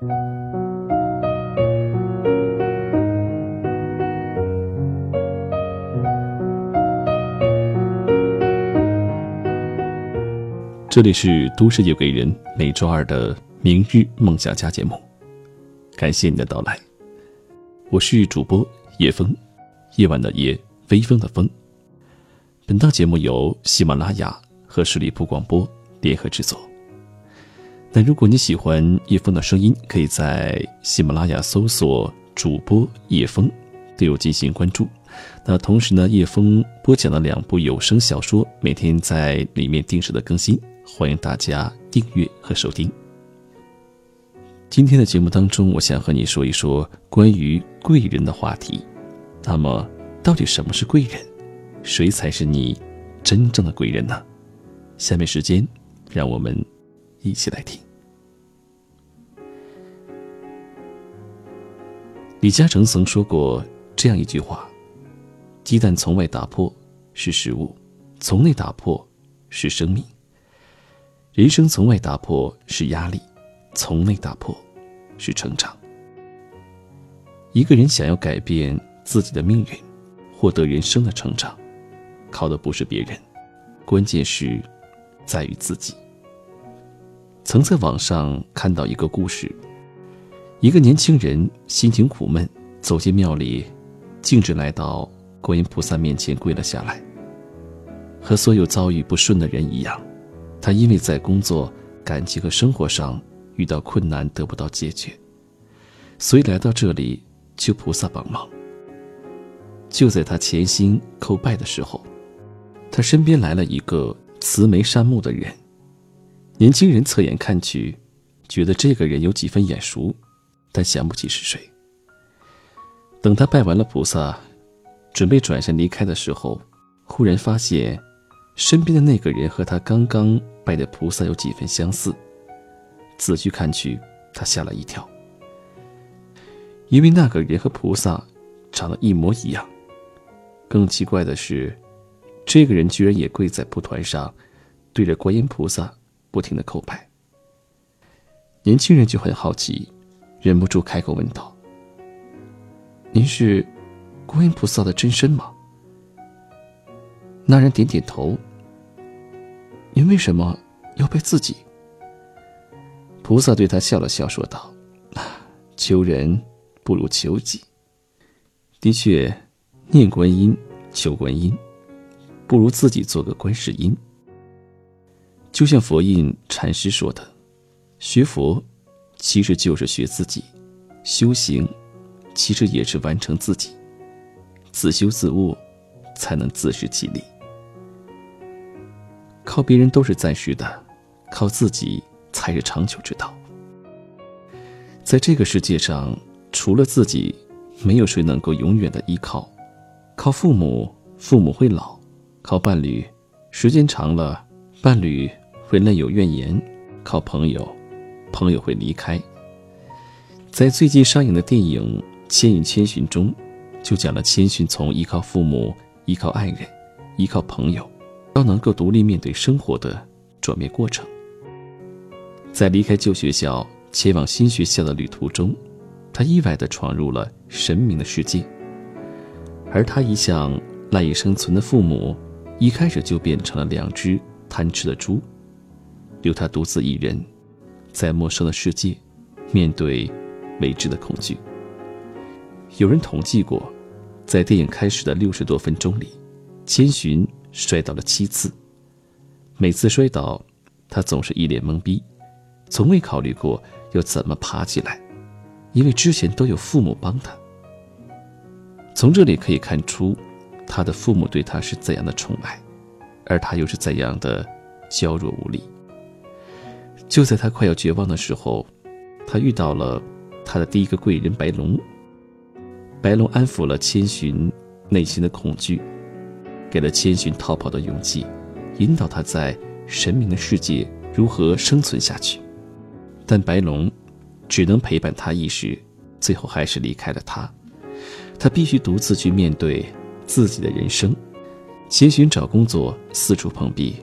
这里是都市夜归人每周二的明日梦想家节目，感谢你的到来，我是主播叶风，夜晚的夜，微风的风。本档节目由喜马拉雅和十里铺广播联合制作。那如果你喜欢叶风的声音，可以在喜马拉雅搜索主播叶风，对我进行关注。那同时呢，叶风播讲了两部有声小说，每天在里面定时的更新。欢迎大家订阅和收听。今天的节目当中，我想和你说一说关于贵人的话题。那么，到底什么是贵人？谁才是你真正的贵人呢？下面时间，让我们一起来听。李嘉诚曾说过这样一句话：“鸡蛋从外打破是食物，从内打破是生命。”人生从外打破是压力，从内打破是成长。一个人想要改变自己的命运，获得人生的成长，靠的不是别人，关键是在于自己。曾在网上看到一个故事：一个年轻人心情苦闷，走进庙里，径直来到观音菩萨面前跪了下来。和所有遭遇不顺的人一样。他因为在工作、感情和生活上遇到困难得不到解决，所以来到这里求菩萨帮忙。就在他潜心叩拜的时候，他身边来了一个慈眉善目的人。年轻人侧眼看去，觉得这个人有几分眼熟，但想不起是谁。等他拜完了菩萨，准备转身离开的时候，忽然发现。身边的那个人和他刚刚拜的菩萨有几分相似，仔细看去，他吓了一跳。因为那个人和菩萨长得一模一样。更奇怪的是，这个人居然也跪在蒲团上，对着观音菩萨不停的叩拜。年轻人就很好奇，忍不住开口问道：“您是观音菩萨的真身吗？”那人点点头。您为什么要拜自己？菩萨对他笑了笑，说道：“求人不如求己。的确，念观音、求观音，不如自己做个观世音。就像佛印禅师说的，学佛其实就是学自己，修行其实也是完成自己，自修自悟，才能自食其力。”靠别人都是暂时的，靠自己才是长久之道。在这个世界上，除了自己，没有谁能够永远的依靠。靠父母，父母会老；靠伴侣，时间长了，伴侣会内有怨言；靠朋友，朋友会离开。在最近上映的电影《千与千寻》中，就讲了千寻从依靠父母、依靠爱人、依靠朋友。到能够独立面对生活的转变过程，在离开旧学校前往新学校的旅途中，他意外地闯入了神明的世界。而他一向赖以生存的父母，一开始就变成了两只贪吃的猪，留他独自一人，在陌生的世界，面对未知的恐惧。有人统计过，在电影开始的六十多分钟里，千寻。摔倒了七次，每次摔倒，他总是一脸懵逼，从未考虑过要怎么爬起来，因为之前都有父母帮他。从这里可以看出，他的父母对他是怎样的宠爱，而他又是怎样的娇弱无力。就在他快要绝望的时候，他遇到了他的第一个贵人白龙。白龙安抚了千寻内心的恐惧。给了千寻逃跑的勇气，引导他在神明的世界如何生存下去。但白龙只能陪伴他一时，最后还是离开了他。他必须独自去面对自己的人生。千寻找工作，四处碰壁，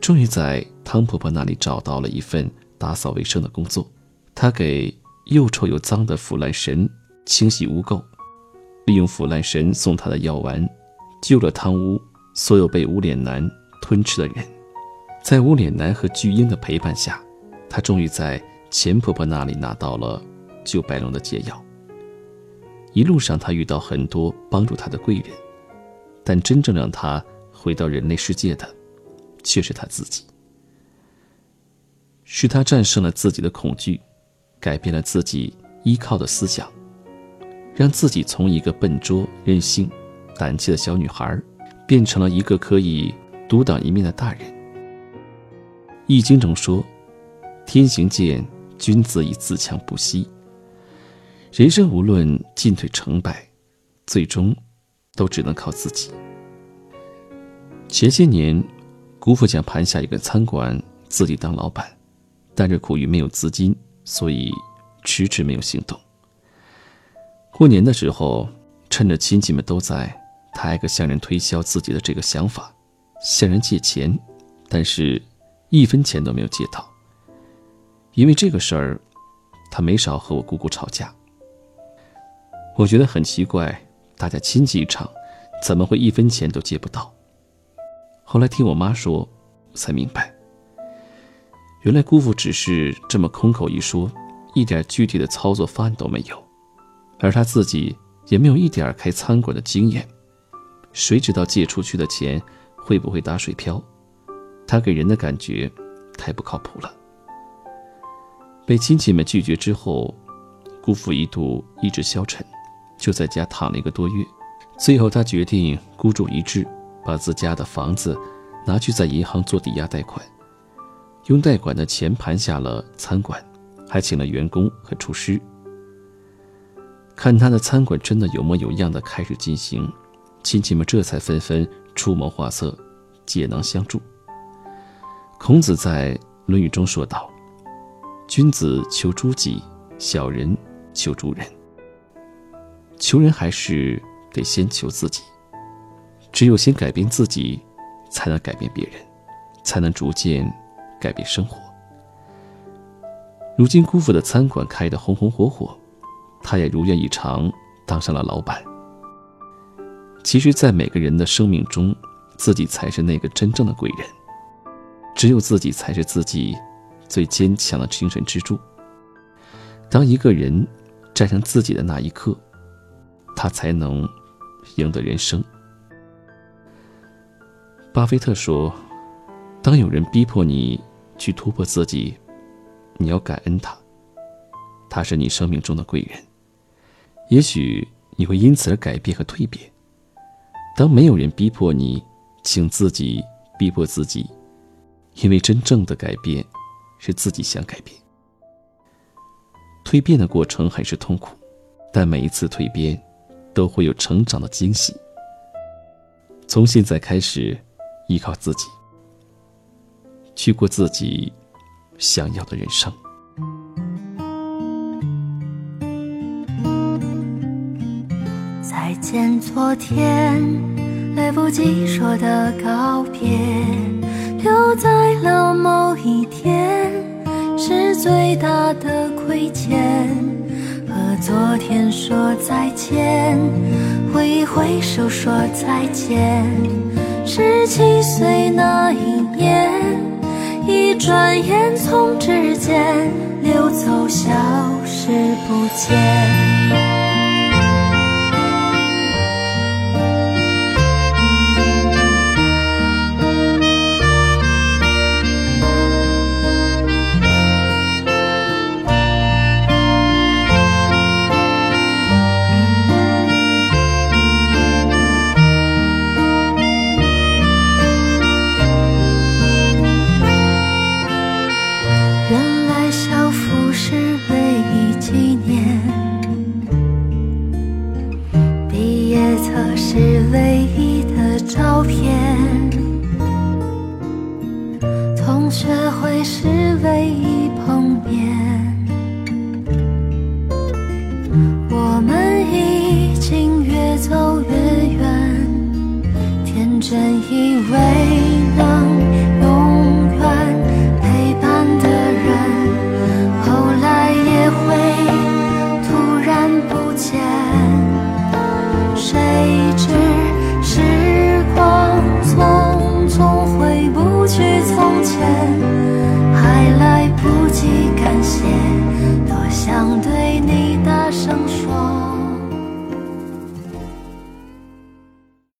终于在汤婆婆那里找到了一份打扫卫生的工作。他给又臭又脏的腐烂神清洗污垢，利用腐烂神送他的药丸，救了汤屋所有被无脸男吞吃的人。在无脸男和巨婴的陪伴下，他终于在钱婆婆那里拿到了救白龙的解药。一路上，他遇到很多帮助他的贵人，但真正让他回到人类世界的，却是他自己。是他战胜了自己的恐惧，改变了自己依靠的思想，让自己从一个笨拙、任性、胆怯的小女孩，变成了一个可以独当一面的大人。《易经》中说：“天行健，君子以自强不息。”人生无论进退成败，最终都只能靠自己。前些年，姑父想盘下一个餐馆，自己当老板。但是苦于没有资金，所以迟迟没有行动。过年的时候，趁着亲戚们都在，他挨个向人推销自己的这个想法，向人借钱，但是一分钱都没有借到。因为这个事儿，他没少和我姑姑吵架。我觉得很奇怪，大家亲戚一场，怎么会一分钱都借不到？后来听我妈说，才明白。原来姑父只是这么空口一说，一点具体的操作方案都没有，而他自己也没有一点开餐馆的经验，谁知道借出去的钱会不会打水漂？他给人的感觉太不靠谱了。被亲戚们拒绝之后，姑父一度意志消沉，就在家躺了一个多月。最后，他决定孤注一掷，把自家的房子拿去在银行做抵押贷款。用贷款的钱盘下了餐馆，还请了员工和厨师。看他的餐馆真的有模有样的开始进行，亲戚们这才纷纷出谋划策，解囊相助。孔子在《论语》中说道：“君子求诸己，小人求诸人。求人还是得先求自己，只有先改变自己，才能改变别人，才能逐渐。”改变生活。如今姑父的餐馆开得红红火火，他也如愿以偿当上了老板。其实，在每个人的生命中，自己才是那个真正的贵人，只有自己才是自己最坚强的精神支柱。当一个人战胜自己的那一刻，他才能赢得人生。巴菲特说：“当有人逼迫你。”去突破自己，你要感恩他。他是你生命中的贵人，也许你会因此而改变和蜕变。当没有人逼迫你，请自己逼迫自己，因为真正的改变是自己想改变。蜕变的过程很是痛苦，但每一次蜕变都会有成长的惊喜。从现在开始，依靠自己。去过自己想要的人生。再见，昨天，来不及说的告别，留在了某一天，是最大的亏欠。和昨天说再见，挥一挥手说再见，十七岁那一年。一转眼，从指间溜走，消失不见。家。